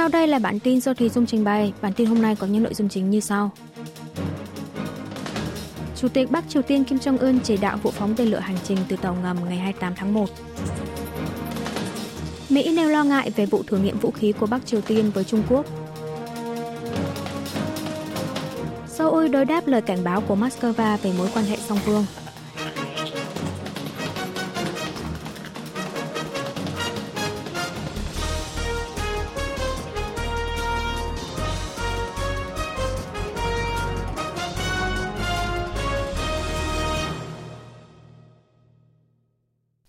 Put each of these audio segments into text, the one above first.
Sau đây là bản tin do Thùy Dung trình bày. Bản tin hôm nay có những nội dung chính như sau. Chủ tịch Bắc Triều Tiên Kim Jong-un chỉ đạo vụ phóng tên lửa hành trình từ tàu ngầm ngày 28 tháng 1. Mỹ nêu lo ngại về vụ thử nghiệm vũ khí của Bắc Triều Tiên với Trung Quốc. Seoul đối đáp lời cảnh báo của Moscow về mối quan hệ song phương.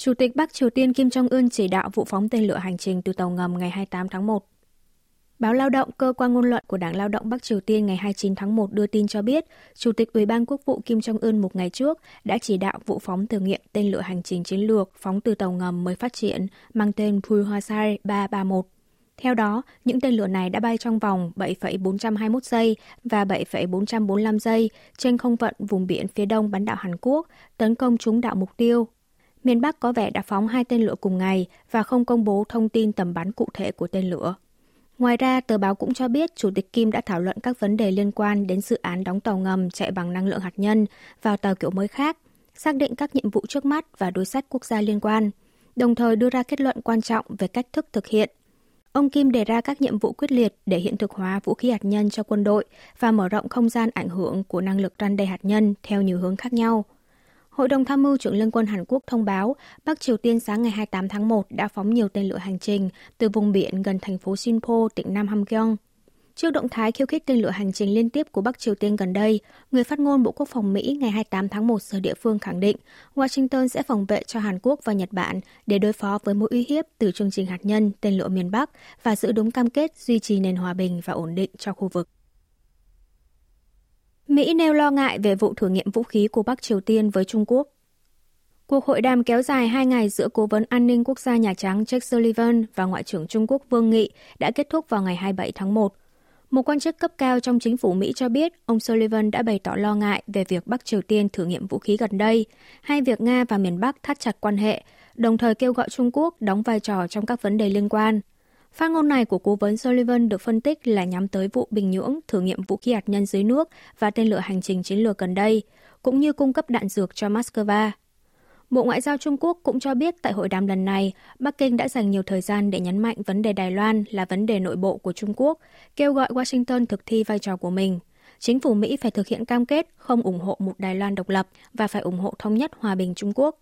Chủ tịch Bắc Triều Tiên Kim Jong-un chỉ đạo vụ phóng tên lửa hành trình từ tàu ngầm ngày 28 tháng 1. Báo Lao động, cơ quan ngôn luận của Đảng Lao động Bắc Triều Tiên ngày 29 tháng 1 đưa tin cho biết, Chủ tịch Ủy ban Quốc vụ Kim Jong-un một ngày trước đã chỉ đạo vụ phóng thử nghiệm tên lửa hành trình chiến lược phóng từ tàu ngầm mới phát triển mang tên Pulhasai 331. Theo đó, những tên lửa này đã bay trong vòng 7,421 giây và 7,445 giây trên không vận vùng biển phía đông bán đảo Hàn Quốc, tấn công trúng đạo mục tiêu miền Bắc có vẻ đã phóng hai tên lửa cùng ngày và không công bố thông tin tầm bắn cụ thể của tên lửa. Ngoài ra, tờ báo cũng cho biết Chủ tịch Kim đã thảo luận các vấn đề liên quan đến dự án đóng tàu ngầm chạy bằng năng lượng hạt nhân vào tàu kiểu mới khác, xác định các nhiệm vụ trước mắt và đối sách quốc gia liên quan, đồng thời đưa ra kết luận quan trọng về cách thức thực hiện. Ông Kim đề ra các nhiệm vụ quyết liệt để hiện thực hóa vũ khí hạt nhân cho quân đội và mở rộng không gian ảnh hưởng của năng lực răn đe hạt nhân theo nhiều hướng khác nhau – Hội đồng tham mưu trưởng Liên quân Hàn Quốc thông báo Bắc Triều Tiên sáng ngày 28 tháng 1 đã phóng nhiều tên lửa hành trình từ vùng biển gần thành phố Sinpo, tỉnh Nam Hamgyong. Trước động thái khiêu khích tên lửa hành trình liên tiếp của Bắc Triều Tiên gần đây, người phát ngôn Bộ Quốc phòng Mỹ ngày 28 tháng 1 giờ địa phương khẳng định Washington sẽ phòng vệ cho Hàn Quốc và Nhật Bản để đối phó với mối uy hiếp từ chương trình hạt nhân tên lửa miền Bắc và giữ đúng cam kết duy trì nền hòa bình và ổn định cho khu vực. Mỹ nêu lo ngại về vụ thử nghiệm vũ khí của Bắc Triều Tiên với Trung Quốc. Cuộc hội đàm kéo dài hai ngày giữa Cố vấn An ninh Quốc gia Nhà Trắng Jake Sullivan và Ngoại trưởng Trung Quốc Vương Nghị đã kết thúc vào ngày 27 tháng 1. Một quan chức cấp cao trong chính phủ Mỹ cho biết ông Sullivan đã bày tỏ lo ngại về việc Bắc Triều Tiên thử nghiệm vũ khí gần đây, hay việc Nga và miền Bắc thắt chặt quan hệ, đồng thời kêu gọi Trung Quốc đóng vai trò trong các vấn đề liên quan. Phát ngôn này của cố vấn Sullivan được phân tích là nhắm tới vụ Bình Nhưỡng thử nghiệm vũ khí hạt nhân dưới nước và tên lửa hành trình chiến lược gần đây, cũng như cung cấp đạn dược cho Moscow. Bộ Ngoại giao Trung Quốc cũng cho biết tại hội đàm lần này, Bắc Kinh đã dành nhiều thời gian để nhấn mạnh vấn đề Đài Loan là vấn đề nội bộ của Trung Quốc, kêu gọi Washington thực thi vai trò của mình. Chính phủ Mỹ phải thực hiện cam kết không ủng hộ một Đài Loan độc lập và phải ủng hộ thống nhất hòa bình Trung Quốc.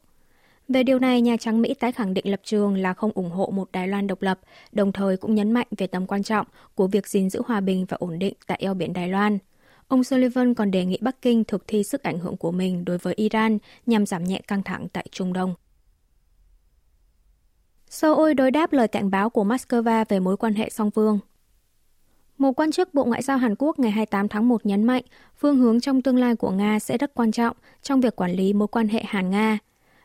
Về điều này, Nhà Trắng Mỹ tái khẳng định lập trường là không ủng hộ một Đài Loan độc lập, đồng thời cũng nhấn mạnh về tầm quan trọng của việc gìn giữ hòa bình và ổn định tại eo biển Đài Loan. Ông Sullivan còn đề nghị Bắc Kinh thực thi sức ảnh hưởng của mình đối với Iran nhằm giảm nhẹ căng thẳng tại Trung Đông. Seoul đối đáp lời cảnh báo của Moscow về mối quan hệ song phương. Một quan chức Bộ Ngoại giao Hàn Quốc ngày 28 tháng 1 nhấn mạnh phương hướng trong tương lai của Nga sẽ rất quan trọng trong việc quản lý mối quan hệ Hàn-Nga.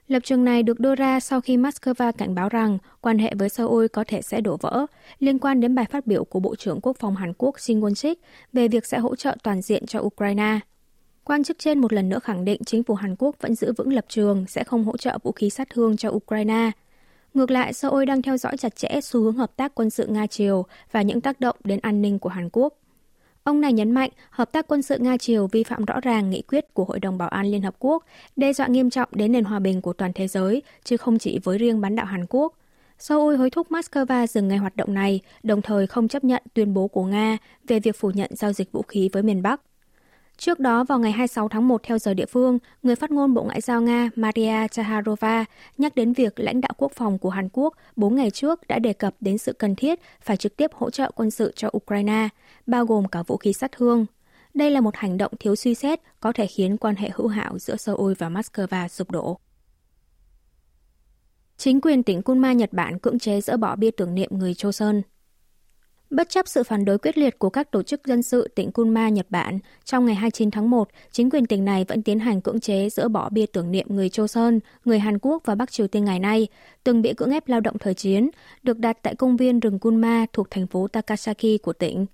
Lập trường này được đưa ra sau khi Moscow cảnh báo rằng quan hệ với Seoul có thể sẽ đổ vỡ, liên quan đến bài phát biểu của Bộ trưởng Quốc phòng Hàn Quốc Shin Won-sik về việc sẽ hỗ trợ toàn diện cho Ukraine. Quan chức trên một lần nữa khẳng định chính phủ Hàn Quốc vẫn giữ vững lập trường sẽ không hỗ trợ vũ khí sát thương cho Ukraine. Ngược lại, Seoul đang theo dõi chặt chẽ xu hướng hợp tác quân sự Nga-Triều và những tác động đến an ninh của Hàn Quốc. Ông này nhấn mạnh hợp tác quân sự Nga-Triều vi phạm rõ ràng nghị quyết của Hội đồng Bảo an Liên Hợp Quốc, đe dọa nghiêm trọng đến nền hòa bình của toàn thế giới, chứ không chỉ với riêng bán đảo Hàn Quốc. Seoul hối thúc Moscow dừng ngay hoạt động này, đồng thời không chấp nhận tuyên bố của Nga về việc phủ nhận giao dịch vũ khí với miền Bắc. Trước đó, vào ngày 26 tháng 1 theo giờ địa phương, người phát ngôn Bộ Ngoại giao Nga Maria Zaharova nhắc đến việc lãnh đạo quốc phòng của Hàn Quốc 4 ngày trước đã đề cập đến sự cần thiết phải trực tiếp hỗ trợ quân sự cho Ukraine, bao gồm cả vũ khí sát thương. Đây là một hành động thiếu suy xét có thể khiến quan hệ hữu hảo giữa Seoul và Moscow sụp đổ. Chính quyền tỉnh Kunma Nhật Bản cưỡng chế dỡ bỏ bia tưởng niệm người Choson. Bất chấp sự phản đối quyết liệt của các tổ chức dân sự tỉnh Kunma, Nhật Bản, trong ngày 29 tháng 1, chính quyền tỉnh này vẫn tiến hành cưỡng chế dỡ bỏ bia tưởng niệm người Châu Sơn, người Hàn Quốc và Bắc Triều Tiên ngày nay, từng bị cưỡng ép lao động thời chiến, được đặt tại công viên rừng Kunma thuộc thành phố Takasaki của tỉnh.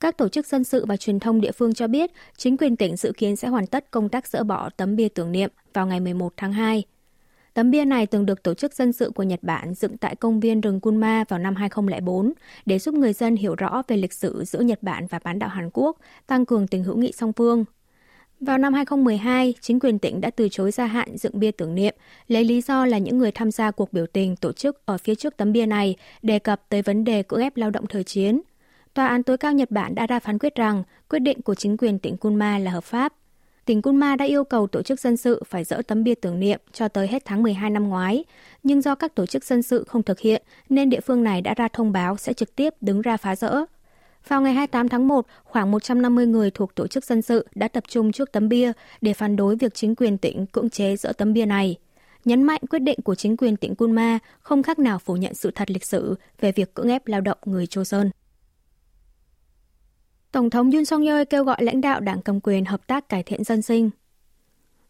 Các tổ chức dân sự và truyền thông địa phương cho biết, chính quyền tỉnh dự kiến sẽ hoàn tất công tác dỡ bỏ tấm bia tưởng niệm vào ngày 11 tháng 2. Tấm bia này từng được Tổ chức Dân sự của Nhật Bản dựng tại công viên rừng Gunma vào năm 2004 để giúp người dân hiểu rõ về lịch sử giữa Nhật Bản và bán đảo Hàn Quốc, tăng cường tình hữu nghị song phương. Vào năm 2012, chính quyền tỉnh đã từ chối gia hạn dựng bia tưởng niệm, lấy lý do là những người tham gia cuộc biểu tình tổ chức ở phía trước tấm bia này đề cập tới vấn đề cưỡng ép lao động thời chiến. Tòa án tối cao Nhật Bản đã ra phán quyết rằng quyết định của chính quyền tỉnh Gunma là hợp pháp. Tỉnh Gunma đã yêu cầu tổ chức dân sự phải dỡ tấm bia tưởng niệm cho tới hết tháng 12 năm ngoái, nhưng do các tổ chức dân sự không thực hiện nên địa phương này đã ra thông báo sẽ trực tiếp đứng ra phá rỡ. Vào ngày 28 tháng 1, khoảng 150 người thuộc tổ chức dân sự đã tập trung trước tấm bia để phản đối việc chính quyền tỉnh cưỡng chế dỡ tấm bia này. Nhấn mạnh quyết định của chính quyền tỉnh Gunma không khác nào phủ nhận sự thật lịch sử về việc cưỡng ép lao động người Joseon. Tổng thống Yoon song yeol kêu gọi lãnh đạo đảng cầm quyền hợp tác cải thiện dân sinh.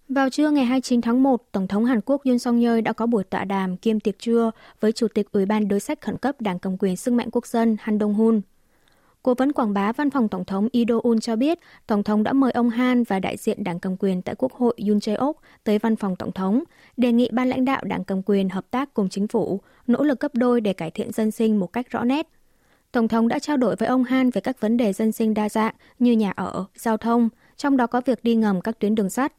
Vào trưa ngày 29 tháng 1, Tổng thống Hàn Quốc Yoon song yeol đã có buổi tọa đàm kiêm tiệc trưa với Chủ tịch Ủy ban đối sách khẩn cấp Đảng cầm quyền sức mạnh quốc dân Han Dong-hun. Cố vấn quảng bá văn phòng Tổng thống Ido Un cho biết, Tổng thống đã mời ông Han và đại diện đảng cầm quyền tại Quốc hội Yoon Jae-ok tới văn phòng Tổng thống, đề nghị ban lãnh đạo đảng cầm quyền hợp tác cùng chính phủ, nỗ lực gấp đôi để cải thiện dân sinh một cách rõ nét. Tổng thống đã trao đổi với ông Han về các vấn đề dân sinh đa dạng như nhà ở, giao thông, trong đó có việc đi ngầm các tuyến đường sắt.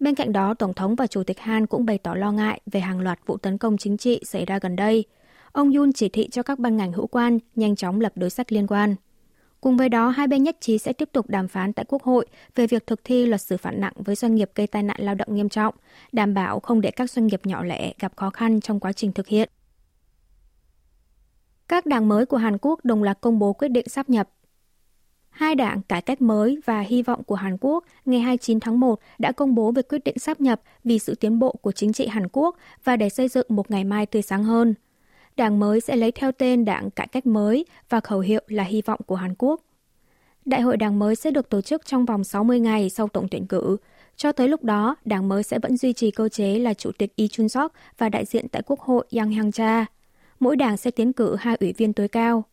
Bên cạnh đó, Tổng thống và Chủ tịch Han cũng bày tỏ lo ngại về hàng loạt vụ tấn công chính trị xảy ra gần đây. Ông Yun chỉ thị cho các ban ngành hữu quan nhanh chóng lập đối sách liên quan. Cùng với đó, hai bên nhất trí sẽ tiếp tục đàm phán tại Quốc hội về việc thực thi luật xử phạt nặng với doanh nghiệp gây tai nạn lao động nghiêm trọng, đảm bảo không để các doanh nghiệp nhỏ lẻ gặp khó khăn trong quá trình thực hiện. Các đảng mới của Hàn Quốc đồng loạt công bố quyết định sắp nhập. Hai đảng cải cách mới và hy vọng của Hàn Quốc ngày 29 tháng 1 đã công bố về quyết định sắp nhập vì sự tiến bộ của chính trị Hàn Quốc và để xây dựng một ngày mai tươi sáng hơn – đảng mới sẽ lấy theo tên đảng cải cách mới và khẩu hiệu là hy vọng của Hàn Quốc. Đại hội đảng mới sẽ được tổ chức trong vòng 60 ngày sau tổng tuyển cử. Cho tới lúc đó, đảng mới sẽ vẫn duy trì cơ chế là chủ tịch Lee Chun Sok và đại diện tại Quốc hội Yang Hyang Cha. Mỗi đảng sẽ tiến cử hai ủy viên tối cao.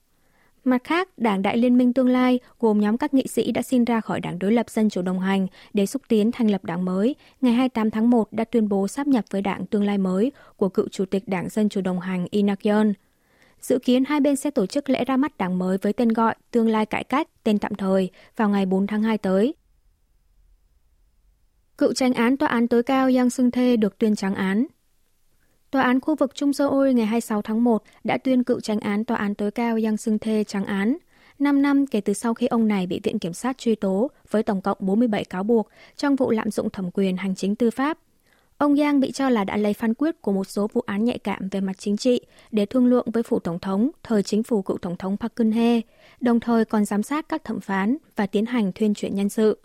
Mặt khác, Đảng Đại Liên minh Tương lai gồm nhóm các nghị sĩ đã xin ra khỏi Đảng đối lập Dân chủ đồng hành để xúc tiến thành lập đảng mới, ngày 28 tháng 1 đã tuyên bố sáp nhập với Đảng Tương lai mới của cựu Chủ tịch Đảng Dân chủ đồng hành Inakion. Dự kiến hai bên sẽ tổ chức lễ ra mắt đảng mới với tên gọi Tương lai cải cách, tên tạm thời, vào ngày 4 tháng 2 tới. Cựu tranh án tòa án tối cao Yang Sung Thê được tuyên trắng án. Tòa án khu vực Trung Seoul ngày 26 tháng 1 đã tuyên cựu tranh án tòa án tối cao Yang Sung Thê trắng án 5 năm kể từ sau khi ông này bị Viện Kiểm sát truy tố với tổng cộng 47 cáo buộc trong vụ lạm dụng thẩm quyền hành chính tư pháp. Ông Yang bị cho là đã lấy phán quyết của một số vụ án nhạy cảm về mặt chính trị để thương lượng với phủ tổng thống thời chính phủ cựu tổng thống Park Geun-hye, đồng thời còn giám sát các thẩm phán và tiến hành thuyên chuyển nhân sự.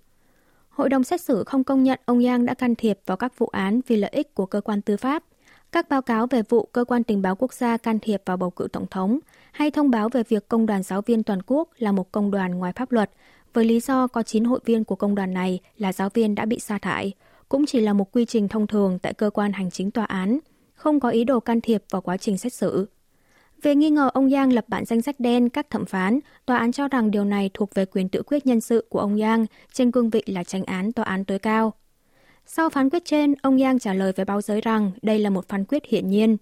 Hội đồng xét xử không công nhận ông Yang đã can thiệp vào các vụ án vì lợi ích của cơ quan tư pháp các báo cáo về vụ cơ quan tình báo quốc gia can thiệp vào bầu cử tổng thống hay thông báo về việc công đoàn giáo viên toàn quốc là một công đoàn ngoài pháp luật với lý do có 9 hội viên của công đoàn này là giáo viên đã bị sa thải, cũng chỉ là một quy trình thông thường tại cơ quan hành chính tòa án, không có ý đồ can thiệp vào quá trình xét xử. Về nghi ngờ ông Yang lập bản danh sách đen các thẩm phán, tòa án cho rằng điều này thuộc về quyền tự quyết nhân sự của ông Yang trên cương vị là tranh án tòa án tối cao. Sau phán quyết trên, ông Yang trả lời với báo giới rằng đây là một phán quyết hiển nhiên.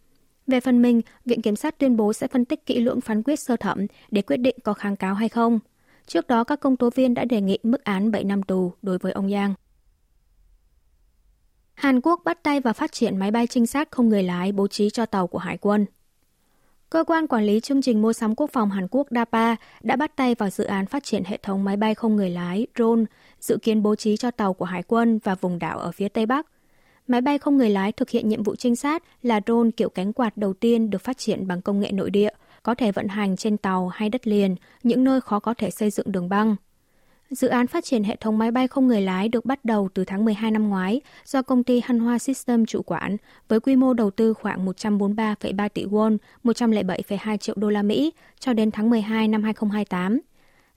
Về phần mình, Viện Kiểm sát tuyên bố sẽ phân tích kỹ lưỡng phán quyết sơ thẩm để quyết định có kháng cáo hay không. Trước đó, các công tố viên đã đề nghị mức án 7 năm tù đối với ông Yang. Hàn Quốc bắt tay vào phát triển máy bay trinh sát không người lái bố trí cho tàu của Hải quân. Cơ quan quản lý chương trình mua sắm quốc phòng Hàn Quốc DAPA đã bắt tay vào dự án phát triển hệ thống máy bay không người lái drone dự kiến bố trí cho tàu của Hải quân và vùng đảo ở phía Tây Bắc. Máy bay không người lái thực hiện nhiệm vụ trinh sát là drone kiểu cánh quạt đầu tiên được phát triển bằng công nghệ nội địa, có thể vận hành trên tàu hay đất liền, những nơi khó có thể xây dựng đường băng. Dự án phát triển hệ thống máy bay không người lái được bắt đầu từ tháng 12 năm ngoái do công ty Hanwha System chủ quản với quy mô đầu tư khoảng 143,3 tỷ won, 107,2 triệu đô la Mỹ cho đến tháng 12 năm 2028.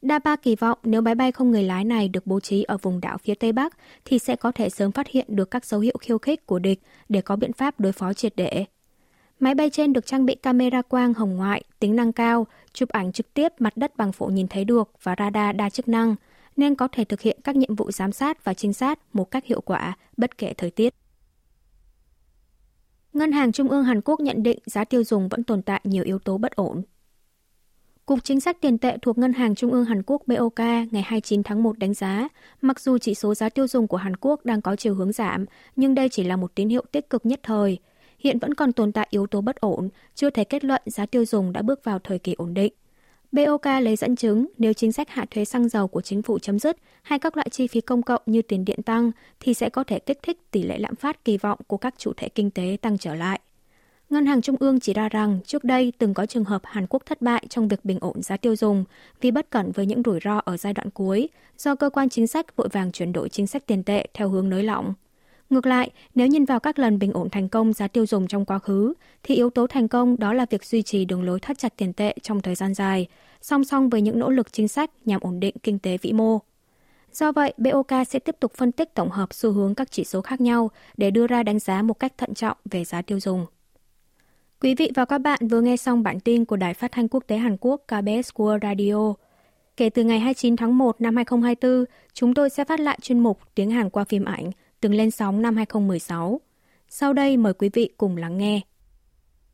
DAPA kỳ vọng nếu máy bay không người lái này được bố trí ở vùng đảo phía Tây Bắc thì sẽ có thể sớm phát hiện được các dấu hiệu khiêu khích của địch để có biện pháp đối phó triệt để. Máy bay trên được trang bị camera quang hồng ngoại, tính năng cao, chụp ảnh trực tiếp mặt đất bằng phổ nhìn thấy được và radar đa chức năng, nên có thể thực hiện các nhiệm vụ giám sát và trinh sát một cách hiệu quả, bất kể thời tiết. Ngân hàng Trung ương Hàn Quốc nhận định giá tiêu dùng vẫn tồn tại nhiều yếu tố bất ổn. Cục Chính sách Tiền tệ thuộc Ngân hàng Trung ương Hàn Quốc BOK ngày 29 tháng 1 đánh giá, mặc dù chỉ số giá tiêu dùng của Hàn Quốc đang có chiều hướng giảm, nhưng đây chỉ là một tín hiệu tích cực nhất thời. Hiện vẫn còn tồn tại yếu tố bất ổn, chưa thể kết luận giá tiêu dùng đã bước vào thời kỳ ổn định. BOK lấy dẫn chứng, nếu chính sách hạ thuế xăng dầu của chính phủ chấm dứt hay các loại chi phí công cộng như tiền điện tăng thì sẽ có thể kích thích tỷ lệ lạm phát kỳ vọng của các chủ thể kinh tế tăng trở lại. Ngân hàng Trung ương chỉ ra rằng trước đây từng có trường hợp Hàn Quốc thất bại trong việc bình ổn giá tiêu dùng vì bất cẩn với những rủi ro ở giai đoạn cuối do cơ quan chính sách vội vàng chuyển đổi chính sách tiền tệ theo hướng nới lỏng. Ngược lại, nếu nhìn vào các lần bình ổn thành công giá tiêu dùng trong quá khứ, thì yếu tố thành công đó là việc duy trì đường lối thắt chặt tiền tệ trong thời gian dài, song song với những nỗ lực chính sách nhằm ổn định kinh tế vĩ mô. Do vậy, BOK sẽ tiếp tục phân tích tổng hợp xu hướng các chỉ số khác nhau để đưa ra đánh giá một cách thận trọng về giá tiêu dùng. Quý vị và các bạn vừa nghe xong bản tin của Đài Phát thanh Quốc tế Hàn Quốc KBS World Radio. Kể từ ngày 29 tháng 1 năm 2024, chúng tôi sẽ phát lại chuyên mục Tiếng Hàn qua phim ảnh từng lên sóng năm 2016. Sau đây mời quý vị cùng lắng nghe.